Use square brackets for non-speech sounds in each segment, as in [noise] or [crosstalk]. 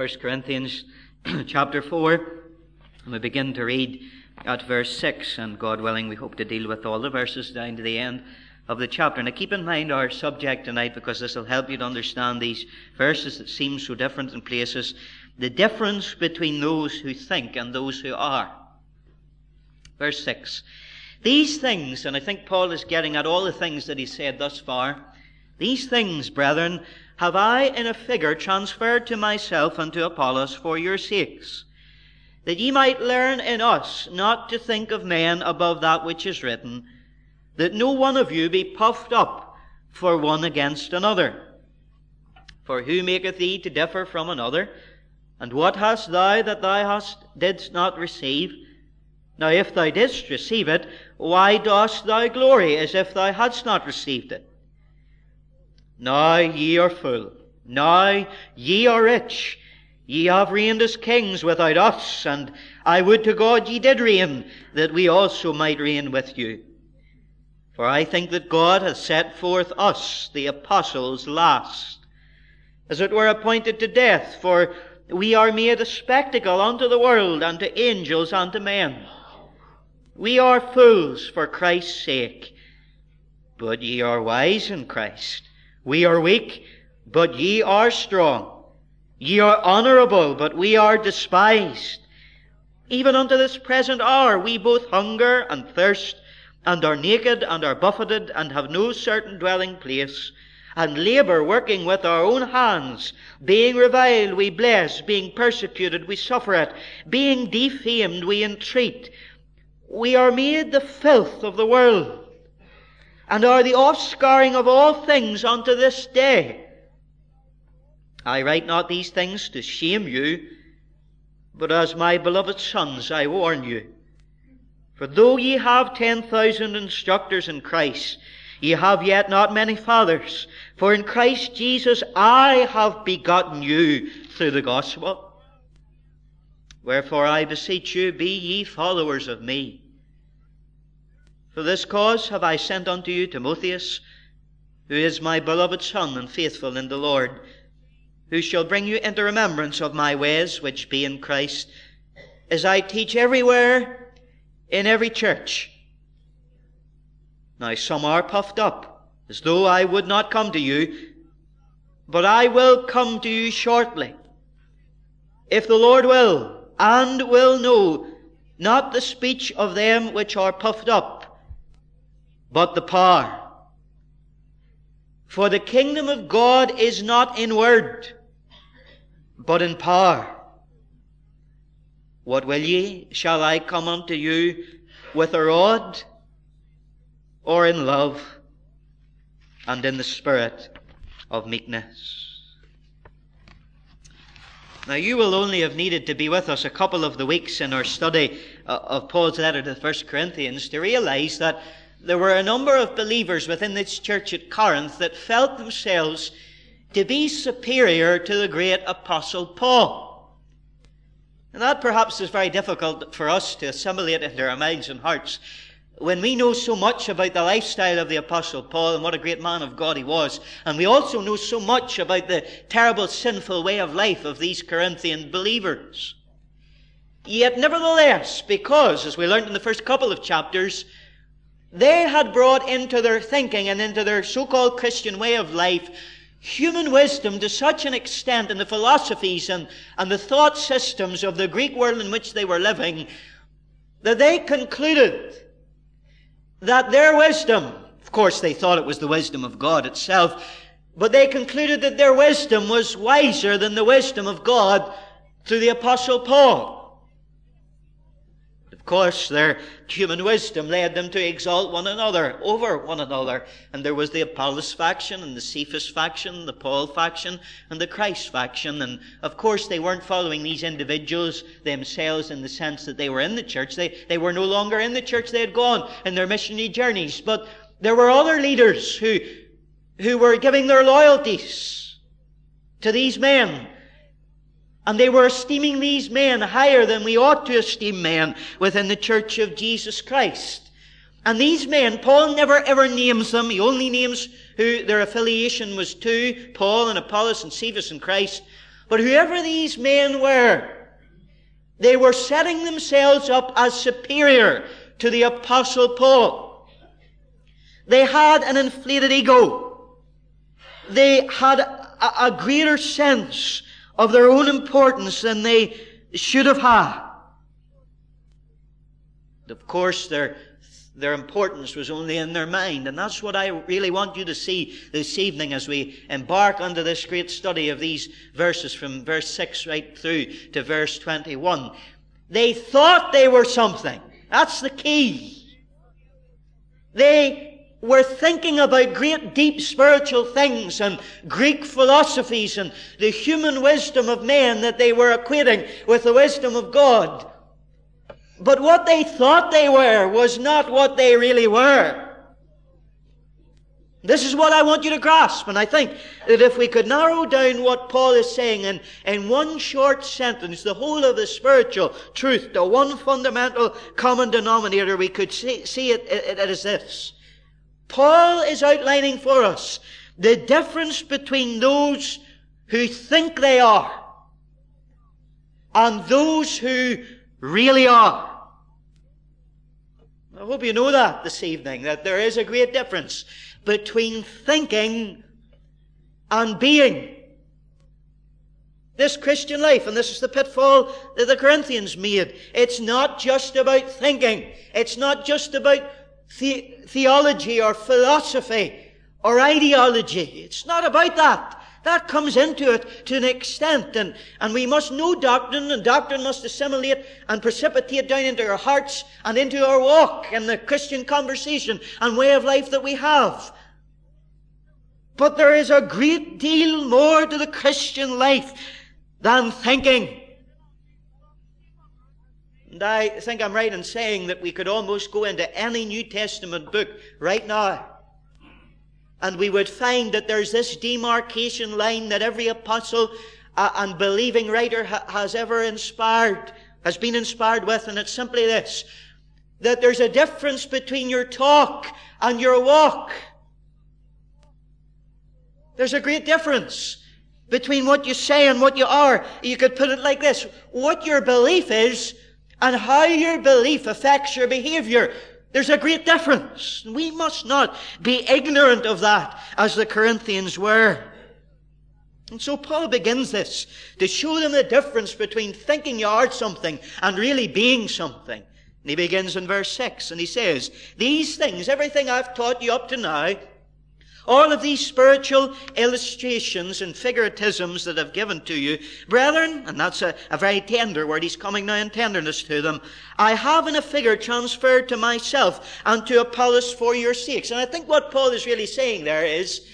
1 Corinthians [clears throat] chapter 4, and we begin to read at verse 6, and God willing, we hope to deal with all the verses down to the end of the chapter. Now, keep in mind our subject tonight because this will help you to understand these verses that seem so different in places. The difference between those who think and those who are. Verse 6. These things, and I think Paul is getting at all the things that he said thus far, these things, brethren, have I in a figure transferred to myself and to Apollos for your sakes, that ye might learn in us not to think of men above that which is written, that no one of you be puffed up for one against another. For who maketh thee to differ from another? And what hast thou that thou hast didst not receive? Now if thou didst receive it, why dost thou glory as if thou hadst not received it? Now ye are full. Now ye are rich. Ye have reigned as kings without us, and I would to God ye did reign, that we also might reign with you. For I think that God has set forth us, the apostles, last, as it were appointed to death, for we are made a spectacle unto the world, unto angels, unto men. We are fools for Christ's sake, but ye are wise in Christ. We are weak, but ye are strong. Ye are honorable, but we are despised. Even unto this present hour we both hunger and thirst, and are naked, and are buffeted, and have no certain dwelling place, and labour working with our own hands. Being reviled, we bless. Being persecuted, we suffer it. Being defamed, we entreat. We are made the filth of the world and are the offscouring of all things unto this day. I write not these things to shame you, but as my beloved sons I warn you. For though ye have ten thousand instructors in Christ, ye have yet not many fathers. For in Christ Jesus I have begotten you through the gospel. Wherefore I beseech you, be ye followers of me for this cause have I sent unto you Timotheus, who is my beloved Son and faithful in the Lord, who shall bring you into remembrance of my ways which be in Christ, as I teach everywhere in every church. Now some are puffed up, as though I would not come to you, but I will come to you shortly, if the Lord will, and will know not the speech of them which are puffed up, but the power. For the kingdom of God is not in word, but in power. What will ye? Shall I come unto you with a rod, or in love, and in the spirit of meekness? Now, you will only have needed to be with us a couple of the weeks in our study uh, of Paul's letter to the First Corinthians to realize that there were a number of believers within this church at Corinth that felt themselves to be superior to the great apostle Paul. And that perhaps is very difficult for us to assimilate into our minds and hearts when we know so much about the lifestyle of the apostle Paul and what a great man of God he was. And we also know so much about the terrible sinful way of life of these Corinthian believers. Yet nevertheless, because, as we learned in the first couple of chapters, they had brought into their thinking and into their so-called Christian way of life human wisdom to such an extent in the philosophies and, and the thought systems of the Greek world in which they were living that they concluded that their wisdom, of course they thought it was the wisdom of God itself, but they concluded that their wisdom was wiser than the wisdom of God through the apostle Paul. Of course, their human wisdom led them to exalt one another over one another. And there was the Apollos faction and the Cephas faction, the Paul faction and the Christ faction. And of course, they weren't following these individuals themselves in the sense that they were in the church. They, they were no longer in the church. They had gone in their missionary journeys. But there were other leaders who, who were giving their loyalties to these men and they were esteeming these men higher than we ought to esteem men within the church of Jesus Christ. And these men, Paul never ever names them. He only names who their affiliation was to, Paul and Apollos and Cephas and Christ. But whoever these men were, they were setting themselves up as superior to the Apostle Paul. They had an inflated ego. They had a, a greater sense of their own importance than they should have had. Of course, their, their importance was only in their mind. And that's what I really want you to see this evening as we embark under this great study of these verses from verse 6 right through to verse 21. They thought they were something. That's the key. They were thinking about great deep spiritual things and Greek philosophies and the human wisdom of men that they were equating with the wisdom of God. But what they thought they were was not what they really were. This is what I want you to grasp, and I think that if we could narrow down what Paul is saying in, in one short sentence, the whole of the spiritual truth, the one fundamental common denominator, we could see, see it, it, it is this. Paul is outlining for us the difference between those who think they are and those who really are. I hope you know that this evening, that there is a great difference between thinking and being. This Christian life, and this is the pitfall that the Corinthians made, it's not just about thinking. It's not just about the- theology or philosophy or ideology. It's not about that. That comes into it to an extent, and, and we must know doctrine, and doctrine must assimilate and precipitate down into our hearts and into our walk and the Christian conversation and way of life that we have. But there is a great deal more to the Christian life than thinking. And I think I'm right in saying that we could almost go into any New Testament book right now and we would find that there's this demarcation line that every apostle uh, and believing writer ha- has ever inspired, has been inspired with, and it's simply this that there's a difference between your talk and your walk. There's a great difference between what you say and what you are. You could put it like this what your belief is and how your belief affects your behavior. There's a great difference. We must not be ignorant of that as the Corinthians were. And so Paul begins this to show them the difference between thinking you are something and really being something. And he begins in verse 6 and he says, These things, everything I've taught you up to now, all of these spiritual illustrations and figuratisms that I've given to you, brethren, and that's a, a, very tender word, he's coming now in tenderness to them, I have in a figure transferred to myself and to Apollos for your sakes. And I think what Paul is really saying there is,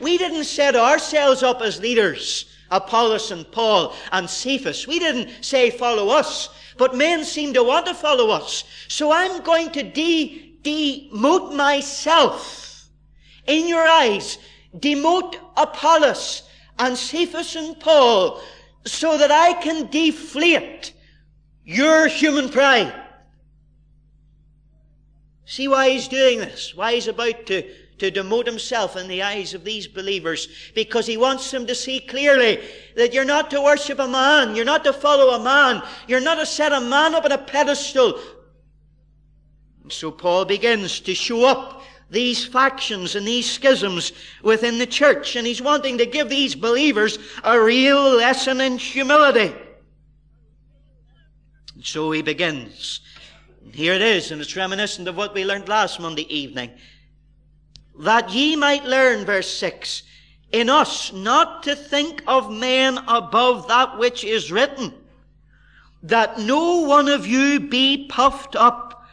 we didn't set ourselves up as leaders, Apollos and Paul and Cephas. We didn't say follow us, but men seem to want to follow us. So I'm going to de- demote myself in your eyes, demote Apollos and Cephas and Paul so that I can deflate your human pride. See why he's doing this? Why he's about to, to demote himself in the eyes of these believers? Because he wants them to see clearly that you're not to worship a man. You're not to follow a man. You're not to set a man up on a pedestal. And so Paul begins to show up these factions and these schisms within the church. And he's wanting to give these believers a real lesson in humility. And so he begins. Here it is, and it's reminiscent of what we learned last Monday evening. That ye might learn, verse 6, in us not to think of men above that which is written, that no one of you be puffed up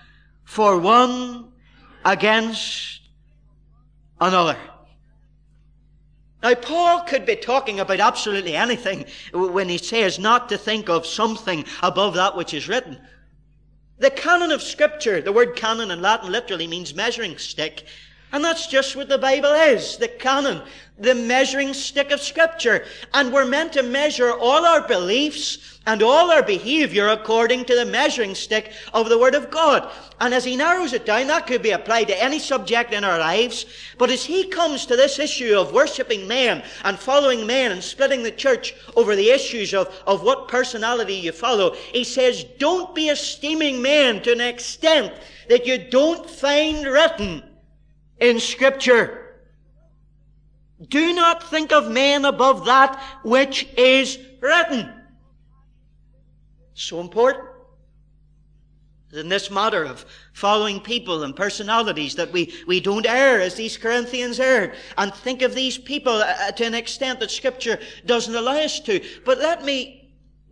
for one against another. Now, Paul could be talking about absolutely anything when he says not to think of something above that which is written. The canon of Scripture, the word canon in Latin literally means measuring stick. And that's just what the Bible is, the canon, the measuring stick of Scripture. And we're meant to measure all our beliefs and all our behavior according to the measuring stick of the Word of God. And as he narrows it down, that could be applied to any subject in our lives. But as he comes to this issue of worshipping men and following men and splitting the church over the issues of, of what personality you follow, he says, don't be esteeming men to an extent that you don't find written in Scripture. Do not think of men above that which is written. So important. In this matter of following people and personalities that we, we don't err as these Corinthians erred and think of these people uh, to an extent that scripture doesn't allow us to. But let me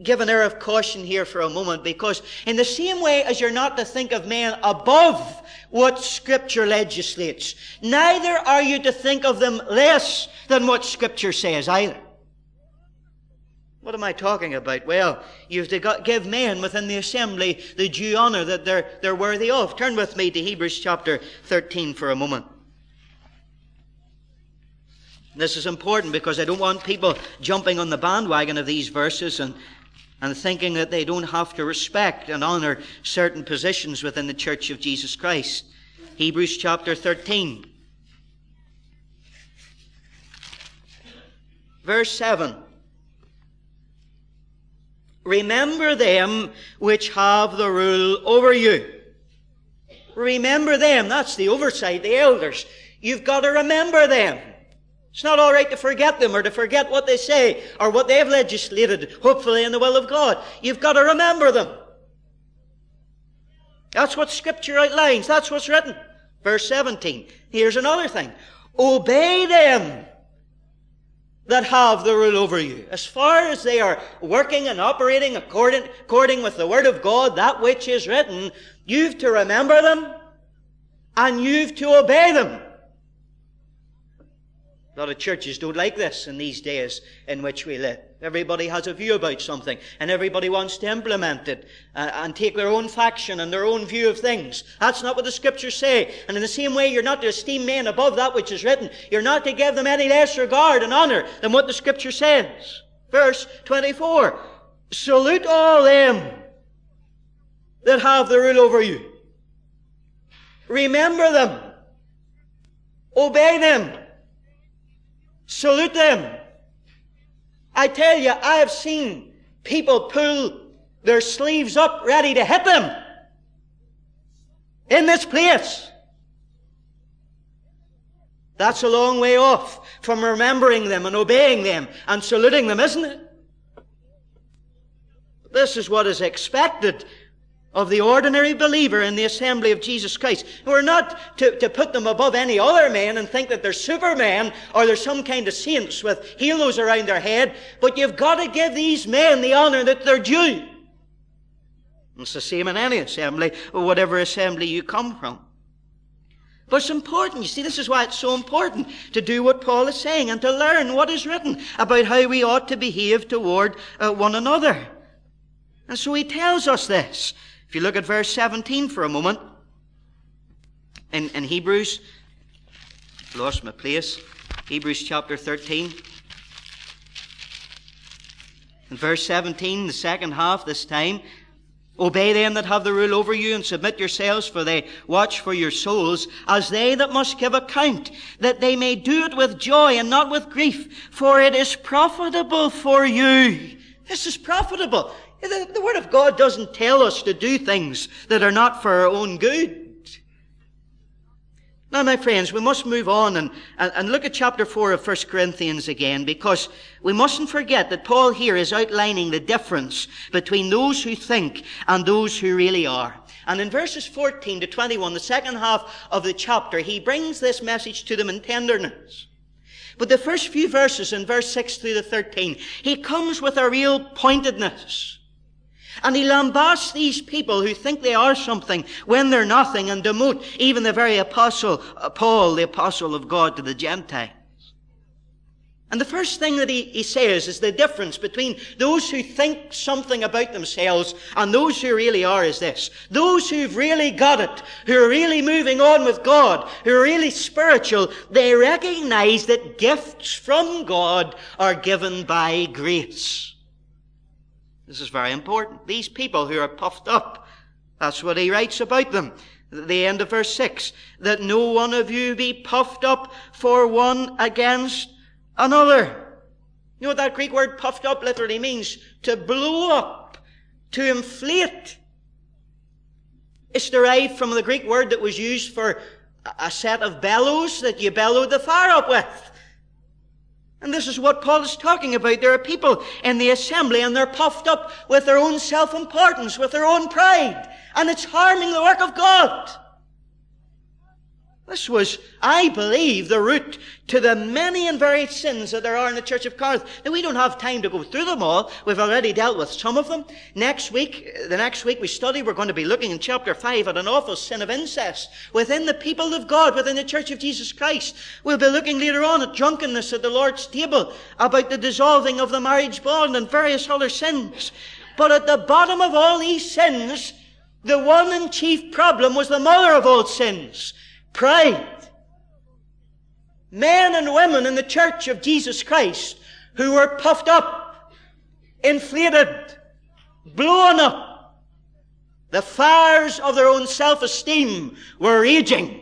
give an air of caution here for a moment because in the same way as you're not to think of men above what Scripture legislates. Neither are you to think of them less than what Scripture says either. What am I talking about? Well, you have to give men within the assembly the due honor that they're, they're worthy of. Turn with me to Hebrews chapter 13 for a moment. This is important because I don't want people jumping on the bandwagon of these verses and and thinking that they don't have to respect and honor certain positions within the Church of Jesus Christ. Hebrews chapter 13. Verse 7. Remember them which have the rule over you. Remember them. That's the oversight, the elders. You've got to remember them. It's not all right to forget them or to forget what they say or what they've legislated, hopefully in the will of God. You've got to remember them. That's what Scripture outlines. That's what's written. Verse 17. Here's another thing. Obey them that have the rule over you. As far as they are working and operating according, according with the Word of God, that which is written, you've to remember them and you've to obey them. A lot of churches don't like this in these days in which we live. Everybody has a view about something, and everybody wants to implement it uh, and take their own faction and their own view of things. That's not what the scriptures say. And in the same way, you're not to esteem men above that which is written. You're not to give them any less regard and honor than what the scripture says. Verse 24. Salute all them that have the rule over you. Remember them. Obey them Salute them. I tell you, I have seen people pull their sleeves up ready to hit them in this place. That's a long way off from remembering them and obeying them and saluting them, isn't it? This is what is expected of the ordinary believer in the assembly of Jesus Christ. We're not to, to put them above any other man and think that they're supermen or they're some kind of saints with halos around their head, but you've got to give these men the honor that they're due. It's the same in any assembly, or whatever assembly you come from. But it's important. You see, this is why it's so important to do what Paul is saying and to learn what is written about how we ought to behave toward uh, one another. And so he tells us this. If you look at verse 17 for a moment, in, in Hebrews, lost my place, Hebrews chapter 13. In verse 17, the second half this time, Obey them that have the rule over you and submit yourselves for they watch for your souls as they that must give account that they may do it with joy and not with grief for it is profitable for you. This is profitable. The, the Word of God doesn't tell us to do things that are not for our own good. Now, my friends, we must move on and, and, and, look at chapter 4 of 1 Corinthians again because we mustn't forget that Paul here is outlining the difference between those who think and those who really are. And in verses 14 to 21, the second half of the chapter, he brings this message to them in tenderness. But the first few verses in verse 6 through to 13, he comes with a real pointedness. And he lambasts these people who think they are something when they're nothing and demote even the very apostle, uh, Paul, the apostle of God to the Gentiles. And the first thing that he, he says is the difference between those who think something about themselves and those who really are is this. Those who've really got it, who are really moving on with God, who are really spiritual, they recognize that gifts from God are given by grace. This is very important. These people who are puffed up, that's what he writes about them. The end of verse 6. That no one of you be puffed up for one against another. You know what that Greek word puffed up literally means? To blow up, to inflate. It's derived from the Greek word that was used for a set of bellows that you bellowed the fire up with. And this is what Paul is talking about. There are people in the assembly and they're puffed up with their own self-importance, with their own pride. And it's harming the work of God. This was, I believe, the root to the many and varied sins that there are in the Church of Corinth. Now, we don't have time to go through them all. We've already dealt with some of them. Next week, the next week we study, we're going to be looking in chapter 5 at an awful sin of incest within the people of God, within the Church of Jesus Christ. We'll be looking later on at drunkenness at the Lord's table, about the dissolving of the marriage bond and various other sins. But at the bottom of all these sins, the one and chief problem was the mother of all sins. Pride. Men and women in the church of Jesus Christ who were puffed up, inflated, blown up. The fires of their own self-esteem were raging.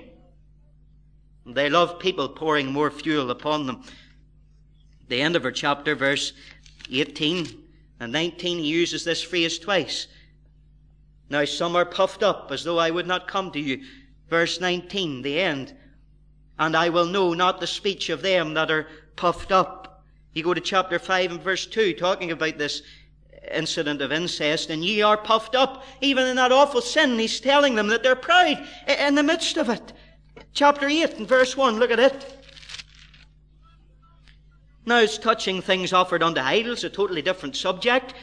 They loved people pouring more fuel upon them. The end of our chapter, verse 18 and 19, he uses this phrase twice. Now some are puffed up as though I would not come to you Verse 19, the end. And I will know not the speech of them that are puffed up. You go to chapter 5 and verse 2, talking about this incident of incest, and ye are puffed up. Even in that awful sin, he's telling them that they're proud in the midst of it. Chapter 8 and verse 1, look at it. Now, it's touching things offered unto idols, a totally different subject.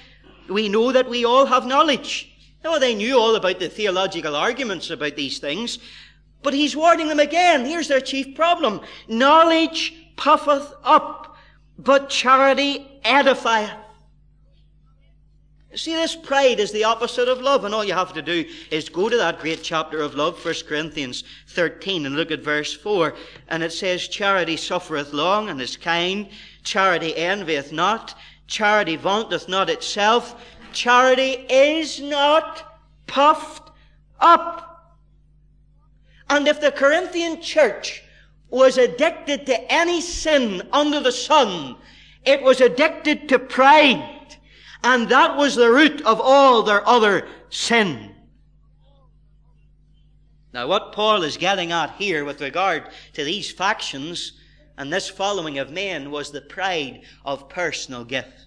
We know that we all have knowledge. Oh, they knew all about the theological arguments about these things, but he's warning them again. Here's their chief problem. Knowledge puffeth up, but charity edifieth. See, this pride is the opposite of love, and all you have to do is go to that great chapter of love, 1 Corinthians 13, and look at verse 4. And it says, Charity suffereth long and is kind. Charity envieth not. Charity vaunteth not itself charity is not puffed up. And if the Corinthian church was addicted to any sin under the sun, it was addicted to pride. And that was the root of all their other sin. Now, what Paul is getting at here with regard to these factions and this following of men was the pride of personal gift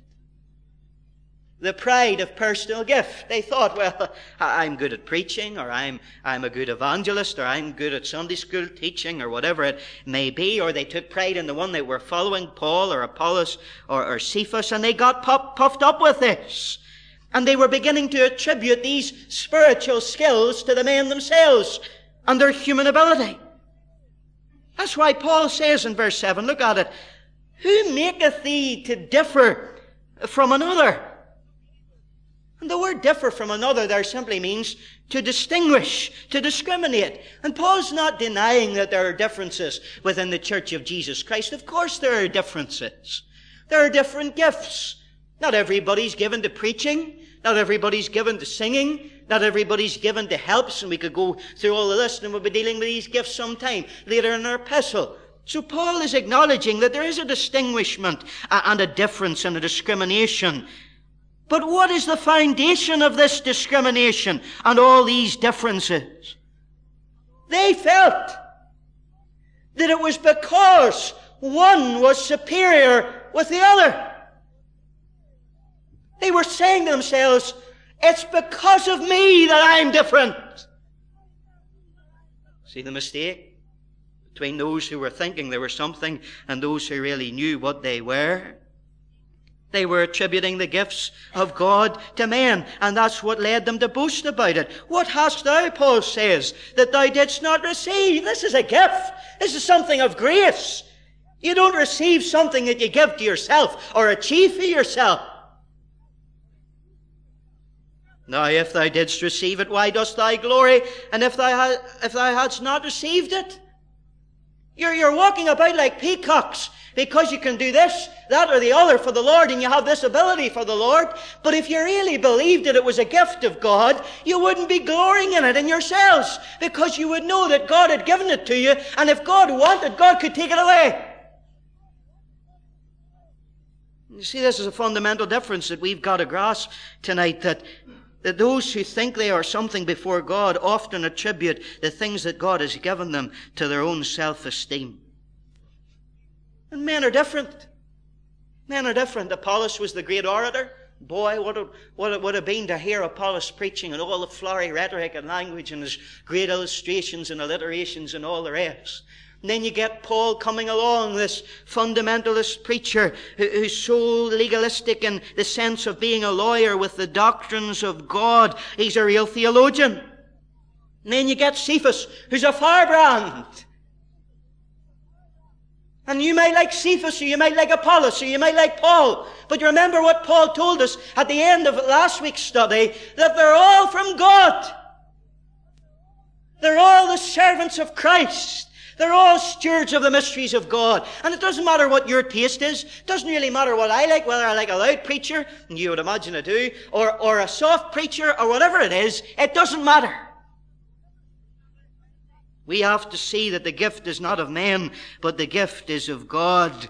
the pride of personal gift. They thought, well, [laughs] I'm good at preaching, or I'm, I'm a good evangelist, or I'm good at Sunday school teaching, or whatever it may be, or they took pride in the one they were following, Paul, or Apollos, or, or Cephas, and they got puffed up with this. And they were beginning to attribute these spiritual skills to the men themselves and their human ability. That's why Paul says in verse 7, look at it, Who maketh thee to differ from another? And the word differ from another there simply means to distinguish, to discriminate. And Paul's not denying that there are differences within the church of Jesus Christ. Of course there are differences. There are different gifts. Not everybody's given to preaching. Not everybody's given to singing. Not everybody's given to helps. And we could go through all the list and we'll be dealing with these gifts sometime later in our epistle. So Paul is acknowledging that there is a distinguishment and a difference and a discrimination but what is the foundation of this discrimination and all these differences? They felt that it was because one was superior with the other. They were saying to themselves, it's because of me that I'm different. See the mistake between those who were thinking they were something and those who really knew what they were? They were attributing the gifts of God to men, and that's what led them to boast about it. What hast thou, Paul says, that thou didst not receive? This is a gift. This is something of grace. You don't receive something that you give to yourself or achieve for yourself. Now, if thou didst receive it, why dost thou glory? And if thou, ha- if thou hadst not received it, you're, you're walking about like peacocks because you can do this, that, or the other for the Lord, and you have this ability for the Lord. But if you really believed that it was a gift of God, you wouldn't be glorying in it in yourselves because you would know that God had given it to you, and if God wanted, God could take it away. You see, this is a fundamental difference that we've got to grasp tonight that that those who think they are something before God often attribute the things that God has given them to their own self-esteem. And men are different. Men are different. Apollos was the great orator. Boy, what it, what it would have been to hear Apollos preaching and all the flowery rhetoric and language and his great illustrations and alliterations and all the rest. And then you get Paul coming along, this fundamentalist preacher who's so legalistic in the sense of being a lawyer with the doctrines of God. He's a real theologian. And then you get Cephas, who's a firebrand. And you may like Cephas, or you might like Apollos, or you might like Paul. But remember what Paul told us at the end of last week's study, that they're all from God. They're all the servants of Christ. They're all stewards of the mysteries of God. And it doesn't matter what your taste is. It doesn't really matter what I like, whether I like a loud preacher, and you would imagine I do, or, or a soft preacher, or whatever it is. It doesn't matter. We have to see that the gift is not of men, but the gift is of God.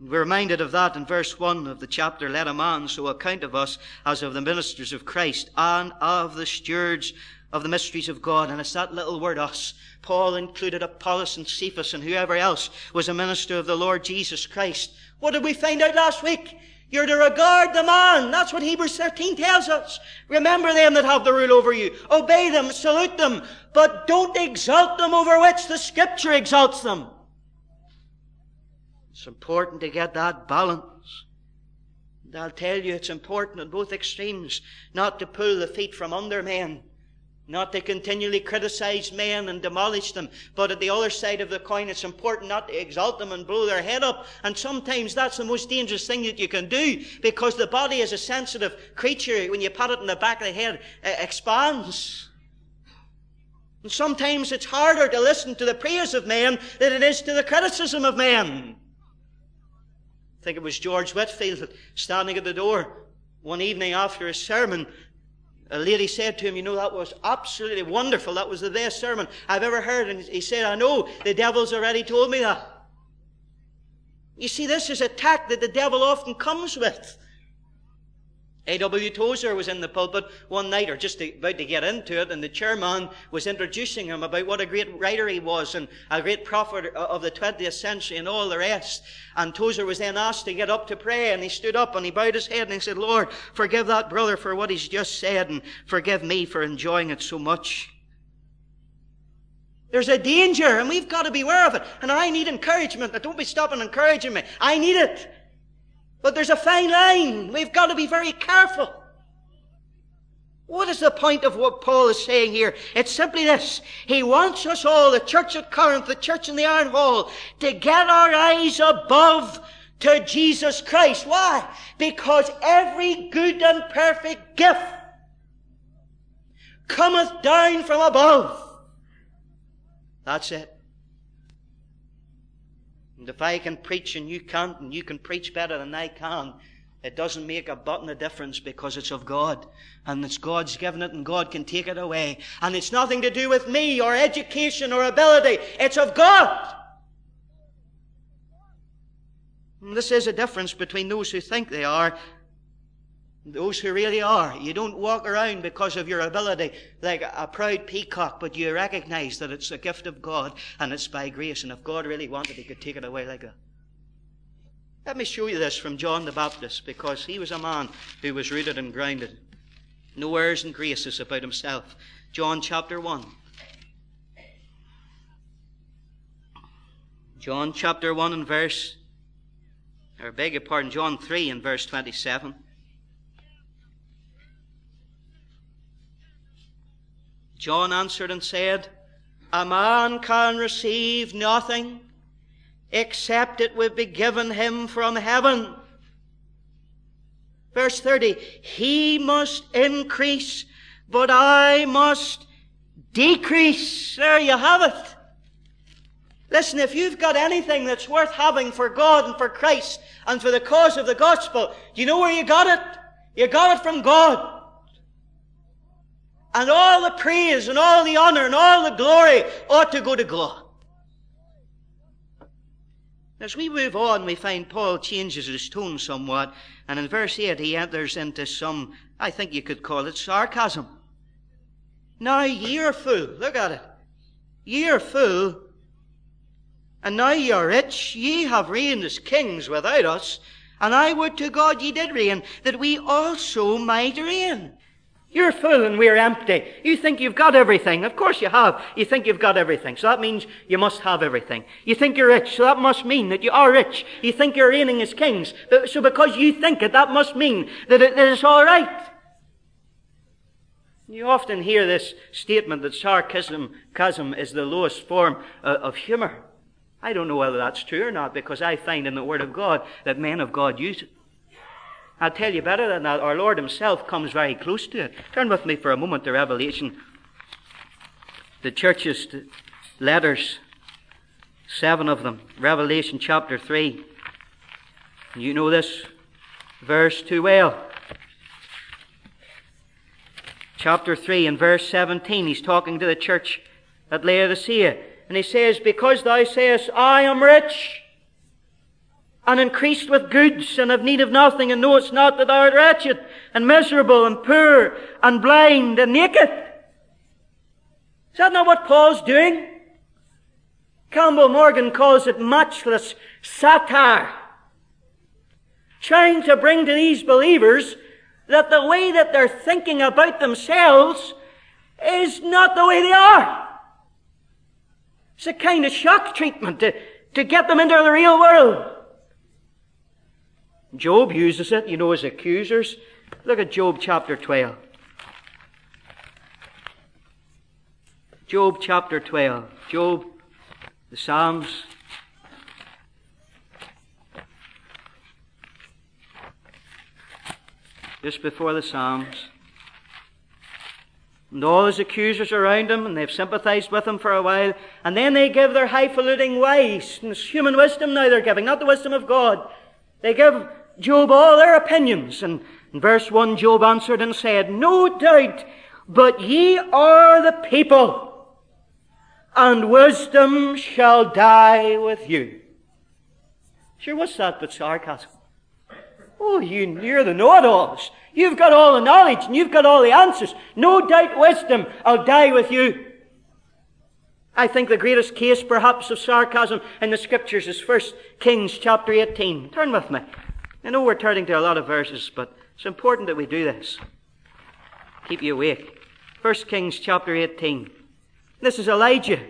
We're reminded of that in verse 1 of the chapter, Let a man so account of us as of the ministers of Christ and of the stewards of the mysteries of God. And it's that little word us. Paul included Apollos and Cephas and whoever else was a minister of the Lord Jesus Christ. What did we find out last week? You're to regard the man. That's what Hebrews 13 tells us. Remember them that have the rule over you. Obey them, salute them, but don't exalt them over which the scripture exalts them. It's important to get that balance. And I'll tell you, it's important in both extremes not to pull the feet from under men not to continually criticize men and demolish them, but at the other side of the coin, it's important not to exalt them and blow their head up. And sometimes that's the most dangerous thing that you can do, because the body is a sensitive creature. When you pat it in the back of the head, it expands. And sometimes it's harder to listen to the praise of men than it is to the criticism of men. I think it was George Whitefield standing at the door one evening after his sermon, Uh, a lady said to him, You know, that was absolutely wonderful. That was the best sermon I've ever heard. And he said, I know, the devil's already told me that. You see, this is a tact that the devil often comes with. A.W. Tozer was in the pulpit one night, or just about to get into it, and the chairman was introducing him about what a great writer he was and a great prophet of the 20th century and all the rest. And Tozer was then asked to get up to pray, and he stood up and he bowed his head and he said, Lord, forgive that brother for what he's just said, and forgive me for enjoying it so much. There's a danger, and we've got to be aware of it. And I need encouragement. Don't be stopping encouraging me. I need it. But there's a fine line. We've got to be very careful. What is the point of what Paul is saying here? It's simply this. He wants us all, the church at Corinth, the church in the Iron Hall, to get our eyes above to Jesus Christ. Why? Because every good and perfect gift cometh down from above. That's it. And if I can preach and you can't, and you can preach better than I can, it doesn't make a button of difference because it's of God. And it's God's given it and God can take it away. And it's nothing to do with me or education or ability. It's of God. And this is a difference between those who think they are those who really are. You don't walk around because of your ability like a proud peacock, but you recognize that it's a gift of God and it's by grace. And if God really wanted, He could take it away like that. Let me show you this from John the Baptist because he was a man who was rooted and grounded. No airs and graces about himself. John chapter 1. John chapter 1 and verse, or beg your pardon, John 3 and verse 27. John answered and said, A man can receive nothing except it would be given him from heaven. Verse 30, He must increase, but I must decrease. There you have it. Listen, if you've got anything that's worth having for God and for Christ and for the cause of the gospel, do you know where you got it? You got it from God. And all the praise and all the honor and all the glory ought to go to God. As we move on, we find Paul changes his tone somewhat, and in verse 8 he enters into some, I think you could call it sarcasm. Now ye are full. Look at it. Ye are full, and now ye are rich. Ye have reigned as kings without us, and I would to God ye did reign, that we also might reign. You're full and we're empty. You think you've got everything. Of course you have. You think you've got everything. So that means you must have everything. You think you're rich. So that must mean that you are rich. You think you're reigning as kings. So because you think it, that must mean that, it, that it's all right. You often hear this statement that sarcasm is the lowest form uh, of humor. I don't know whether that's true or not because I find in the Word of God that men of God use it. I'll tell you better than that. Our Lord Himself comes very close to it. Turn with me for a moment to Revelation. The church's letters, seven of them. Revelation chapter 3. You know this verse too well chapter 3 and verse 17. He's talking to the church at Laodicea. And he says, Because thou sayest, I am rich, and increased with goods, and have need of nothing, and knowest not that thou art wretched, and miserable, and poor, and blind, and naked. Is that not what Paul's doing? Campbell Morgan calls it matchless satire. Trying to bring to these believers that the way that they're thinking about themselves is not the way they are. It's a kind of shock treatment to, to get them into the real world. Job uses it, you know, his accusers. Look at Job chapter 12. Job chapter 12. Job, the Psalms, just before the Psalms. And all his accusers around him, and they've sympathized with him for a while, and then they give their highfalutin it's human wisdom now they're giving, not the wisdom of God. They give Job all their opinions. And in verse 1, Job answered and said, No doubt, but ye are the people, and wisdom shall die with you. Sure, what's that but sarcasm? Oh, you, you're the know-it-alls. You've got all the knowledge and you've got all the answers. No doubt wisdom. I'll die with you. I think the greatest case perhaps of sarcasm in the scriptures is 1 Kings chapter 18. Turn with me. I know we're turning to a lot of verses, but it's important that we do this. Keep you awake. 1 Kings chapter 18. This is Elijah.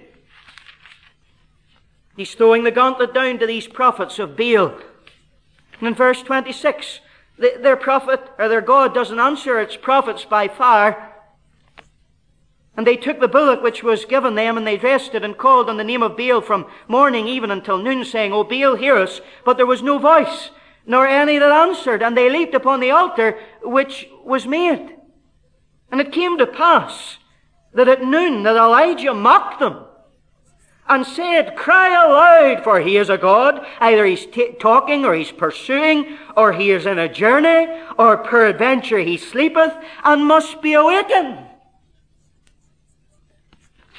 He's throwing the gauntlet down to these prophets of Baal and in verse 26, their prophet or their God doesn't answer its prophets by fire. And they took the bullock which was given them, and they dressed it, and called on the name of Baal from morning even until noon, saying, O Baal, hear us. But there was no voice, nor any that answered, and they leaped upon the altar which was made. And it came to pass that at noon that Elijah mocked them and said, Cry aloud, for he is a God. Either he's t- talking, or he's pursuing, or he is in a journey, or peradventure he sleepeth, and must be awakened.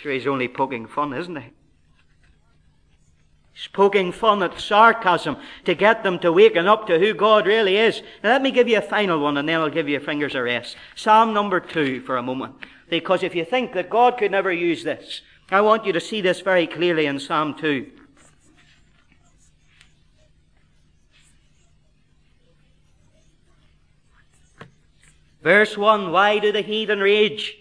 Sure, he's only poking fun, isn't he? He's poking fun at sarcasm to get them to waken up to who God really is. Now let me give you a final one, and then I'll give you fingers a rest. Psalm number two for a moment. Because if you think that God could never use this, I want you to see this very clearly in Psalm 2. Verse 1 Why do the heathen rage?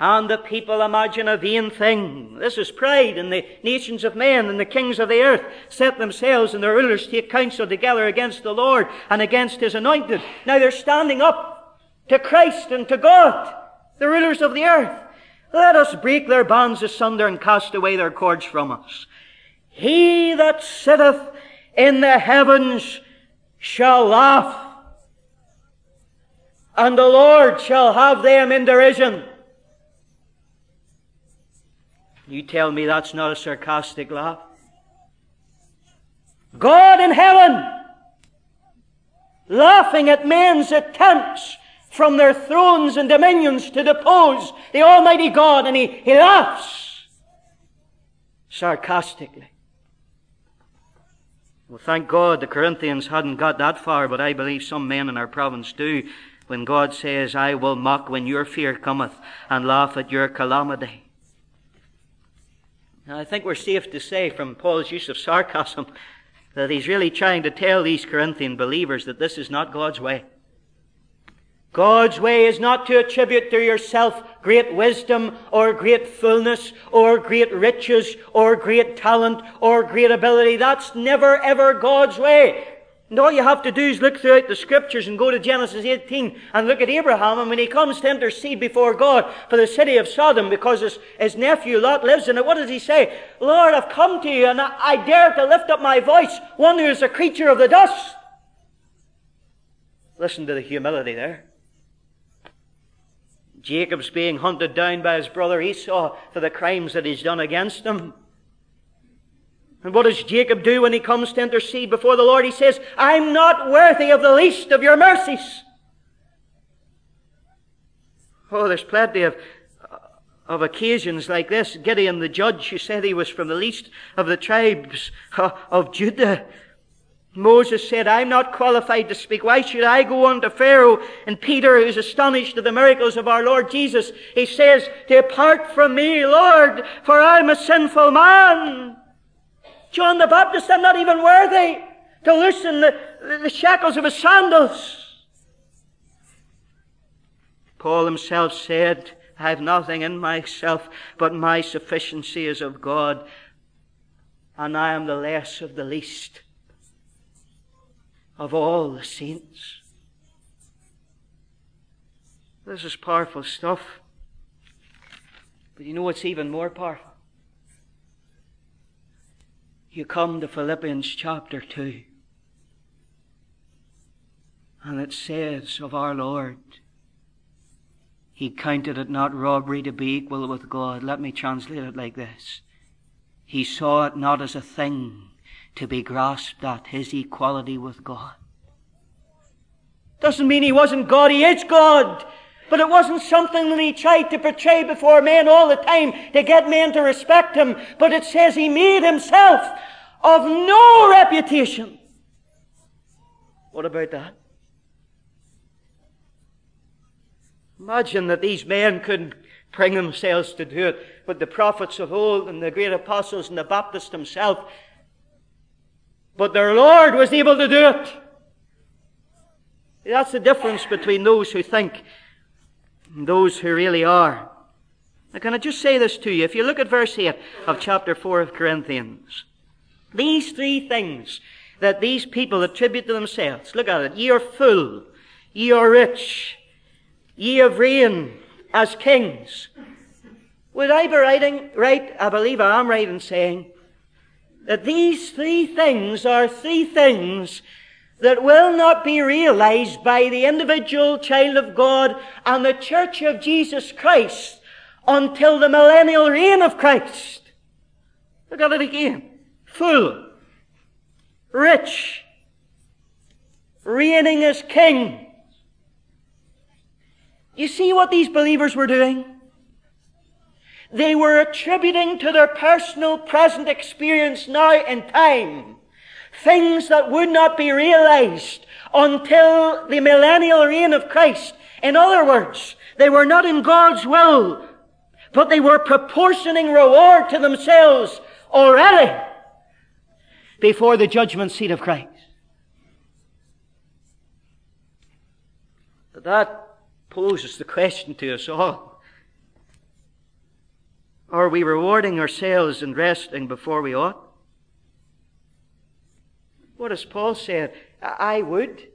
And the people imagine a vain thing. This is pride, and the nations of men and the kings of the earth set themselves and their rulers take counsel together against the Lord and against his anointed. Now they're standing up to Christ and to God, the rulers of the earth. Let us break their bonds asunder and cast away their cords from us. He that sitteth in the heavens shall laugh, and the Lord shall have them in derision. You tell me that's not a sarcastic laugh? God in heaven, laughing at men's attempts from their thrones and dominions to depose the Almighty God, and he, he laughs sarcastically. Well, thank God the Corinthians hadn't got that far, but I believe some men in our province do. When God says, I will mock when your fear cometh and laugh at your calamity. I think we're safe to say from Paul's use of sarcasm [laughs] that he's really trying to tell these Corinthian believers that this is not God's way. God's way is not to attribute to yourself great wisdom or great fullness or great riches or great talent or great ability. That's never ever God's way. And all you have to do is look throughout the scriptures and go to Genesis 18 and look at Abraham. And when he comes to intercede before God for the city of Sodom because his, his nephew Lot lives in it, what does he say? Lord, I've come to you and I, I dare to lift up my voice, one who is a creature of the dust. Listen to the humility there. Jacob's being hunted down by his brother Esau for the crimes that he's done against him. And what does Jacob do when he comes to intercede before the Lord? He says, I'm not worthy of the least of your mercies. Oh, there's plenty of, of occasions like this. Gideon the judge, who said he was from the least of the tribes uh, of Judah, Moses said, I'm not qualified to speak. Why should I go on to Pharaoh? And Peter, who's astonished at the miracles of our Lord Jesus, he says, Depart from me, Lord, for I'm a sinful man. John the Baptist, I'm not even worthy to loosen the, the shackles of his sandals. Paul himself said, I have nothing in myself, but my sufficiency is of God, and I am the less of the least of all the saints. This is powerful stuff. But you know what's even more powerful? You come to Philippians chapter 2, and it says of our Lord, He counted it not robbery to be equal with God. Let me translate it like this He saw it not as a thing to be grasped at his equality with God. Doesn't mean he wasn't God, he is God. But it wasn't something that he tried to portray before men all the time to get men to respect him. But it says he made himself of no reputation. What about that? Imagine that these men couldn't bring themselves to do it, but the prophets of old and the great apostles and the Baptist himself but their Lord was able to do it. That's the difference between those who think those who really are. Now, can I just say this to you? If you look at verse 8 of chapter 4 of Corinthians, these three things that these people attribute to themselves, look at it. Ye are full, ye are rich, ye have reigned as kings. Would I be writing, right? I believe I am right in saying that these three things are three things that will not be realized by the individual child of God and the church of Jesus Christ until the millennial reign of Christ. Look at it again. Full, rich, reigning as king. You see what these believers were doing? They were attributing to their personal present experience now in time things that would not be realized until the millennial reign of Christ. In other words, they were not in God's will, but they were proportioning reward to themselves already before the judgment seat of Christ. But that poses the question to us all. Are we rewarding ourselves and resting before we ought? What Paul say? I would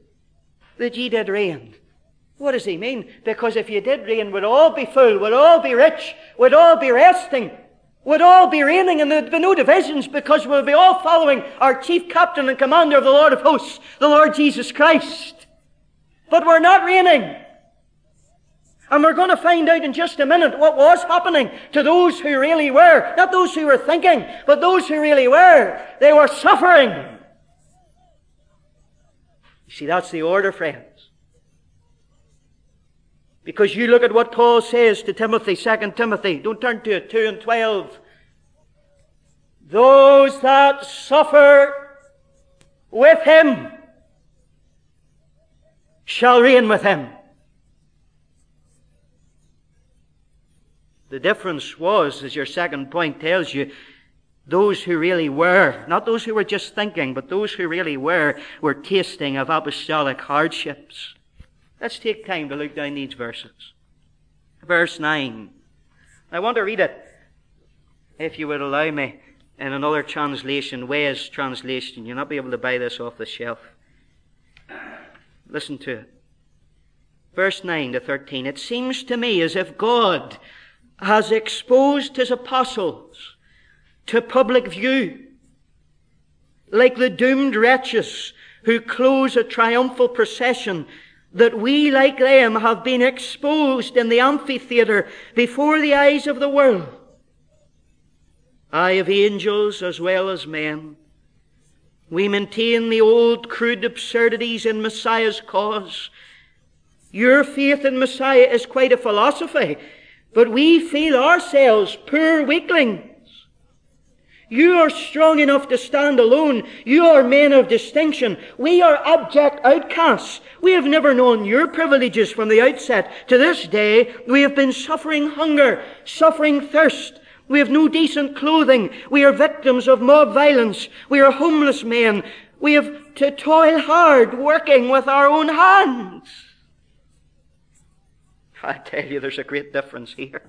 that ye did reign. What does he mean? Because if you did reign, we'd all be full, we'd all be rich, we'd all be resting. we'd all be reigning and there'd be no divisions because we'll be all following our chief captain and commander of the Lord of hosts, the Lord Jesus Christ. But we're not reigning. And we're going to find out in just a minute what was happening to those who really were. Not those who were thinking, but those who really were. They were suffering. See, that's the order, friends. Because you look at what Paul says to Timothy, 2 Timothy, don't turn to it, 2 and 12. Those that suffer with him shall reign with him. The difference was, as your second point tells you, those who really were, not those who were just thinking, but those who really were, were tasting of apostolic hardships. Let's take time to look down these verses. Verse 9. I want to read it, if you would allow me, in another translation, Way's translation. You'll not be able to buy this off the shelf. Listen to it. Verse 9 to 13. It seems to me as if God has exposed his apostles to public view, like the doomed wretches who close a triumphal procession that we, like them, have been exposed in the amphitheatre before the eyes of the world. I of angels as well as men. We maintain the old crude absurdities in Messiah's cause. Your faith in Messiah is quite a philosophy, but we feel ourselves poor weaklings you are strong enough to stand alone. You are men of distinction. We are abject outcasts. We have never known your privileges from the outset. To this day, we have been suffering hunger, suffering thirst. We have no decent clothing. We are victims of mob violence. We are homeless men. We have to toil hard, working with our own hands. [laughs] I tell you, there's a great difference here.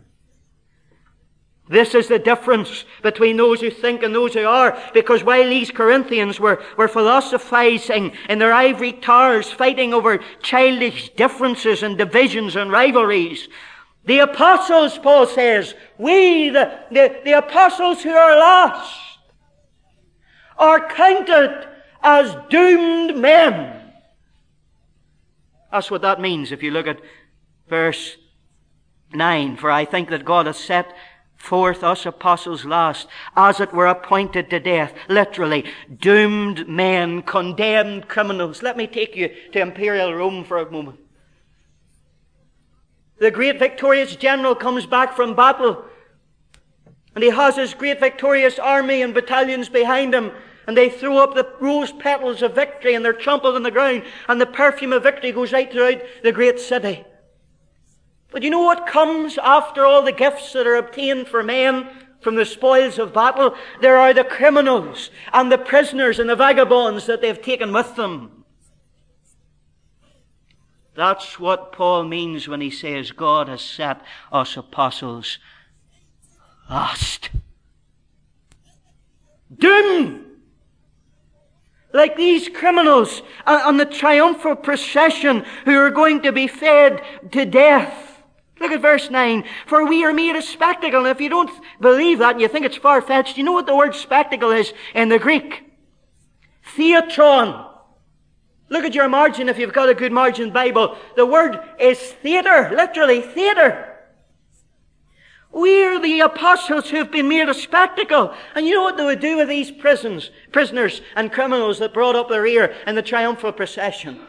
This is the difference between those who think and those who are. Because while these Corinthians were, were philosophizing in their ivory towers, fighting over childish differences and divisions and rivalries, the apostles, Paul says, we, the, the, the apostles who are lost, are counted as doomed men. That's what that means if you look at verse 9. For I think that God has set forth us apostles last, as it were appointed to death, literally, doomed men, condemned criminals. Let me take you to imperial Rome for a moment. The great victorious general comes back from battle, and he has his great victorious army and battalions behind him, and they throw up the rose petals of victory, and they're trampled on the ground, and the perfume of victory goes right throughout the great city. But you know what comes after all the gifts that are obtained for men from the spoils of battle? There are the criminals and the prisoners and the vagabonds that they've taken with them. That's what Paul means when he says God has set us apostles last. Doom! Like these criminals uh, on the triumphal procession who are going to be fed to death. Look at verse 9. For we are made a spectacle. And if you don't believe that and you think it's far fetched, you know what the word spectacle is in the Greek? Theatron. Look at your margin if you've got a good margin Bible. The word is theater, literally theater. We're the apostles who've been made a spectacle. And you know what they would do with these prisons, prisoners and criminals that brought up the rear in the triumphal procession?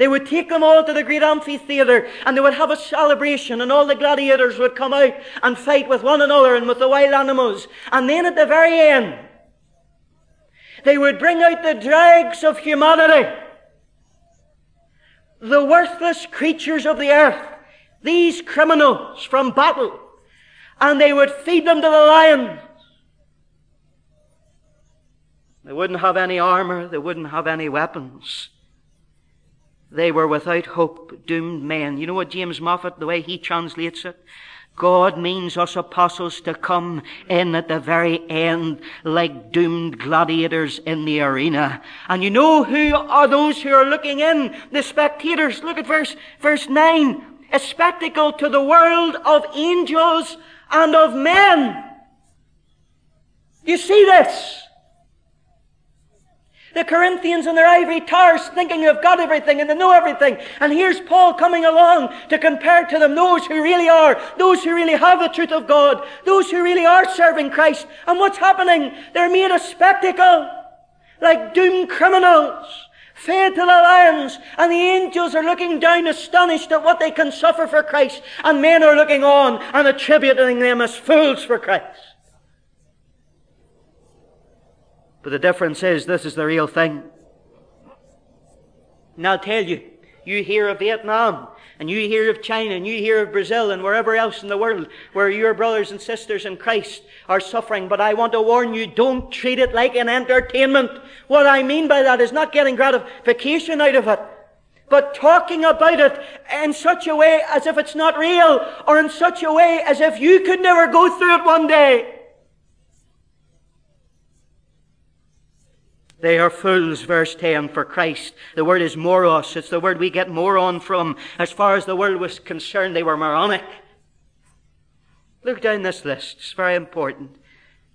They would take them all to the great amphitheater and they would have a celebration and all the gladiators would come out and fight with one another and with the wild animals. And then at the very end, they would bring out the dregs of humanity. The worthless creatures of the earth. These criminals from battle. And they would feed them to the lions. They wouldn't have any armor. They wouldn't have any weapons. They were without hope, doomed men. You know what James Moffatt, the way he translates it? God means us apostles to come in at the very end like doomed gladiators in the arena. And you know who are those who are looking in? The spectators. Look at verse, verse 9. A spectacle to the world of angels and of men. You see this? The Corinthians in their ivory towers thinking they've got everything and they know everything. And here's Paul coming along to compare to them those who really are, those who really have the truth of God, those who really are serving Christ. And what's happening? They're made a spectacle, like doomed criminals, fed to the lions, and the angels are looking down astonished at what they can suffer for Christ, and men are looking on and attributing them as fools for Christ. But the difference is this is the real thing. And I'll tell you, you hear of Vietnam, and you hear of China, and you hear of Brazil, and wherever else in the world where your brothers and sisters in Christ are suffering. But I want to warn you, don't treat it like an entertainment. What I mean by that is not getting gratification out of it, but talking about it in such a way as if it's not real, or in such a way as if you could never go through it one day. They are fools, verse 10, for Christ. The word is moros. It's the word we get moron from. As far as the world was concerned, they were moronic. Look down this list. It's very important.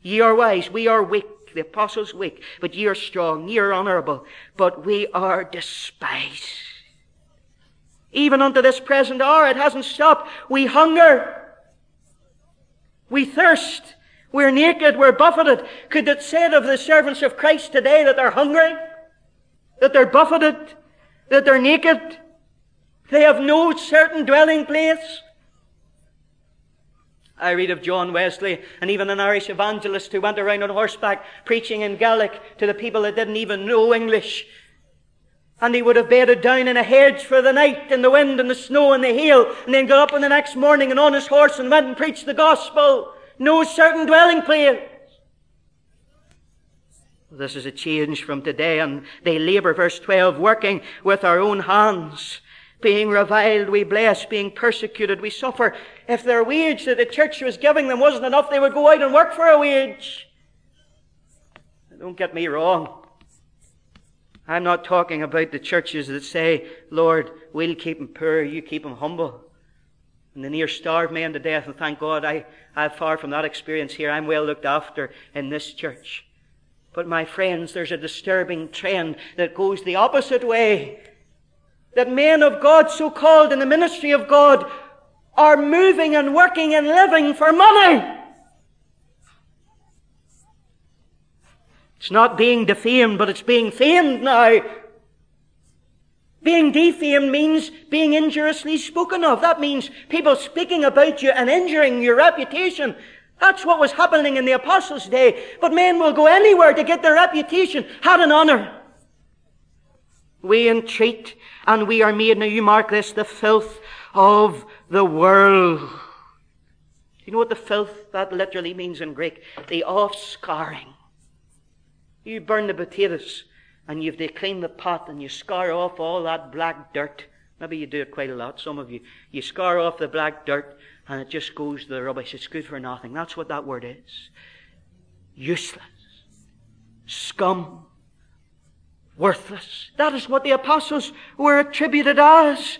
Ye are wise. We are weak. The apostles weak. But ye are strong. Ye are honorable. But we are despised. Even unto this present hour, it hasn't stopped. We hunger. We thirst. We're naked, we're buffeted. Could it say of the servants of Christ today that they're hungry? That they're buffeted? That they're naked? They have no certain dwelling place? I read of John Wesley and even an Irish evangelist who went around on horseback preaching in Gaelic to the people that didn't even know English. And he would have bedded down in a hedge for the night in the wind and the snow and the hail and then got up on the next morning and on his horse and went and preached the gospel no certain dwelling place. This is a change from today, and they labor, verse 12, working with our own hands. Being reviled, we bless. Being persecuted, we suffer. If their wage that the church was giving them wasn't enough, they would go out and work for a wage. Don't get me wrong. I'm not talking about the churches that say, Lord, we'll keep them poor, you keep them humble. And the near starved men to death, and thank God I, I'm far from that experience here. I'm well looked after in this church. But my friends, there's a disturbing trend that goes the opposite way. That men of God, so called in the ministry of God, are moving and working and living for money. It's not being defamed, but it's being famed now. Being defamed means being injuriously spoken of. That means people speaking about you and injuring your reputation. That's what was happening in the apostles' day. But men will go anywhere to get their reputation, had an honor. We entreat and we are made, now you mark this, the filth of the world. You know what the filth, that literally means in Greek? The offscouring. You burn the potatoes and you've to clean the pot and you scar off all that black dirt. Maybe you do it quite a lot, some of you. You scar off the black dirt and it just goes to the rubbish. It's good for nothing. That's what that word is. Useless. Scum. Worthless. That is what the apostles were attributed as.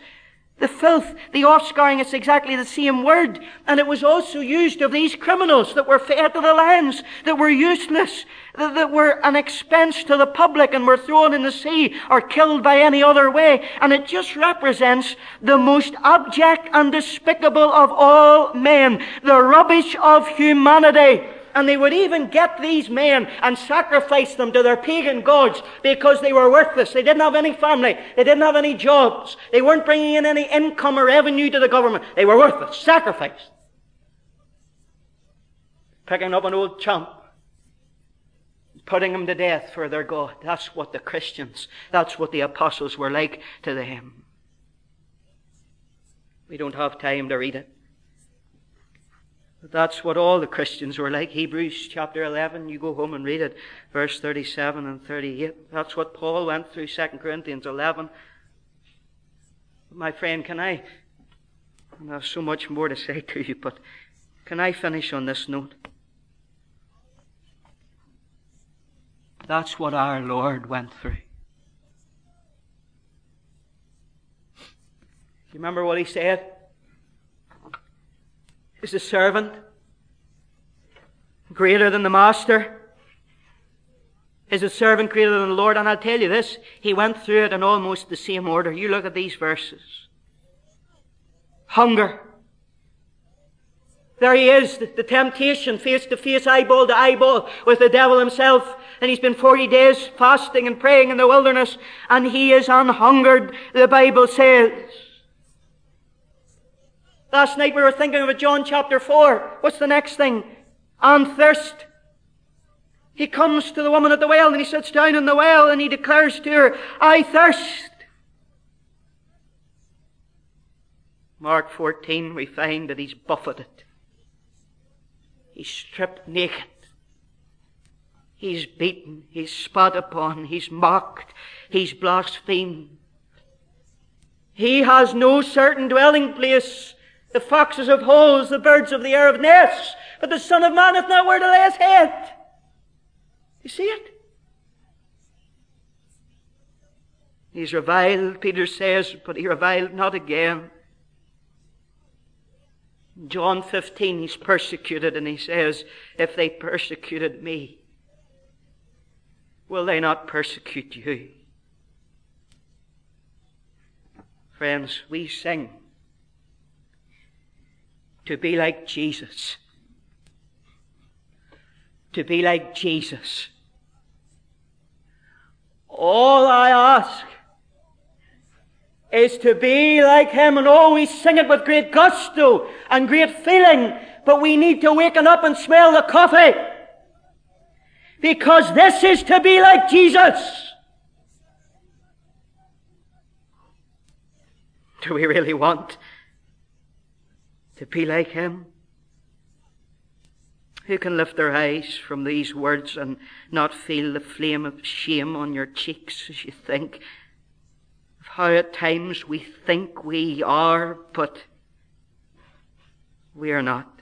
The filth, the offscouring, it's exactly the same word. And it was also used of these criminals that were fed to the lions, that were useless, that, that were an expense to the public and were thrown in the sea or killed by any other way. And it just represents the most abject and despicable of all men, the rubbish of humanity. And they would even get these men and sacrifice them to their pagan gods because they were worthless. They didn't have any family. They didn't have any jobs. They weren't bringing in any income or revenue to the government. They were worthless. Sacrificed. Picking up an old chump. Putting him to death for their God. That's what the Christians, that's what the apostles were like to them. We don't have time to read it. That's what all the Christians were like. Hebrews chapter 11, you go home and read it, verse 37 and 38. That's what Paul went through, 2 Corinthians 11. My friend, can I, and I have so much more to say [laughs] to you, but can I finish on this note? That's what our Lord went through. You remember what he said? Is the servant greater than the master? Is a servant greater than the Lord? And I'll tell you this, he went through it in almost the same order. You look at these verses. Hunger. There he is, the, the temptation, face to face, eyeball to eyeball with the devil himself. And he's been 40 days fasting and praying in the wilderness, and he is unhungered, the Bible says. Last night we were thinking of John chapter 4. What's the next thing? And thirst. He comes to the woman at the well and he sits down in the well and he declares to her, I thirst. Mark 14, we find that he's buffeted. He's stripped naked. He's beaten. He's spat upon. He's mocked. He's blasphemed. He has no certain dwelling place. The foxes have holes, the birds of the air have nests, but the Son of Man hath not where to lay his head. You see it? He's reviled, Peter says, but he reviled not again. John 15, he's persecuted, and he says, If they persecuted me, will they not persecute you? Friends, we sing to be like Jesus. To be like Jesus. All I ask is to be like Him and oh, always sing it with great gusto and great feeling, but we need to waken up and smell the coffee. Because this is to be like Jesus. Do we really want to be like Him? Who can lift their eyes from these words and not feel the flame of shame on your cheeks as you think of how at times we think we are, but we are not?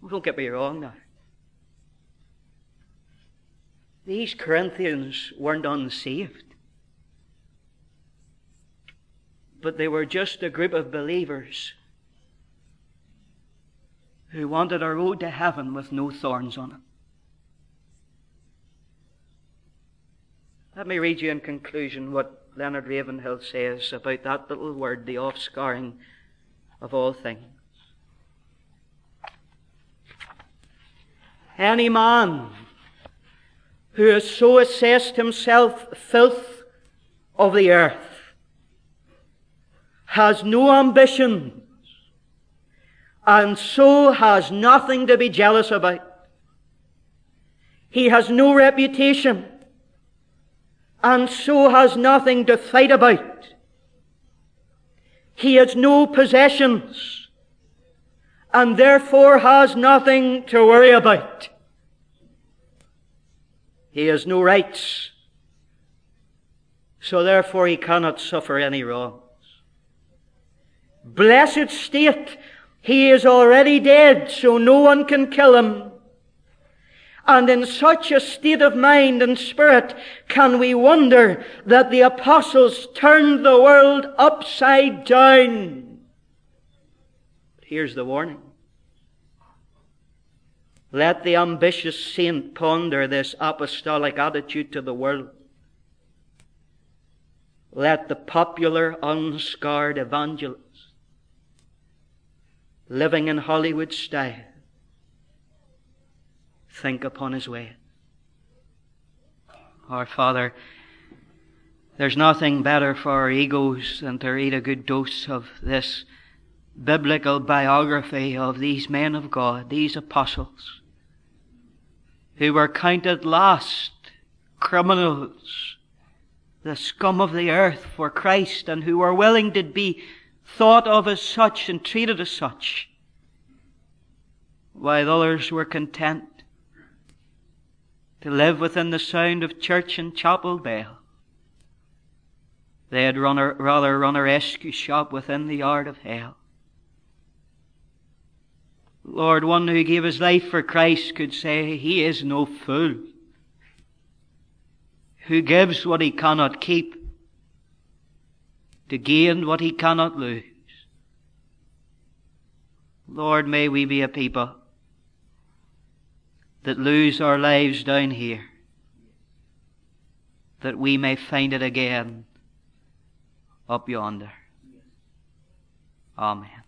Well, don't get me wrong now. These Corinthians weren't unsaved. But they were just a group of believers who wanted a road to heaven with no thorns on it. Let me read you in conclusion what Leonard Ravenhill says about that little word, the offscouring of all things. Any man who has so assessed himself filth of the earth has no ambition and so has nothing to be jealous about. He has no reputation and so has nothing to fight about. He has no possessions and therefore has nothing to worry about. He has no rights, so therefore he cannot suffer any wrongs. Blessed state he is already dead, so no one can kill him. And in such a state of mind and spirit can we wonder that the apostles turned the world upside down. Here's the warning. Let the ambitious saint ponder this apostolic attitude to the world. Let the popular, unscarred evangelist living in Hollywood style, think upon his way. Our Father, there's nothing better for our egos than to read a good dose of this biblical biography of these men of God, these apostles, who were counted last criminals, the scum of the earth for Christ, and who were willing to be thought of as such and treated as such, while others were content to live within the sound of church and chapel bell. They had run a, rather run a rescue shop within the yard of hell. Lord, one who gave his life for Christ could say, He is no fool. Who gives what he cannot keep to gain what he cannot lose. Lord, may we be a people that lose our lives down here, that we may find it again up yonder. Amen.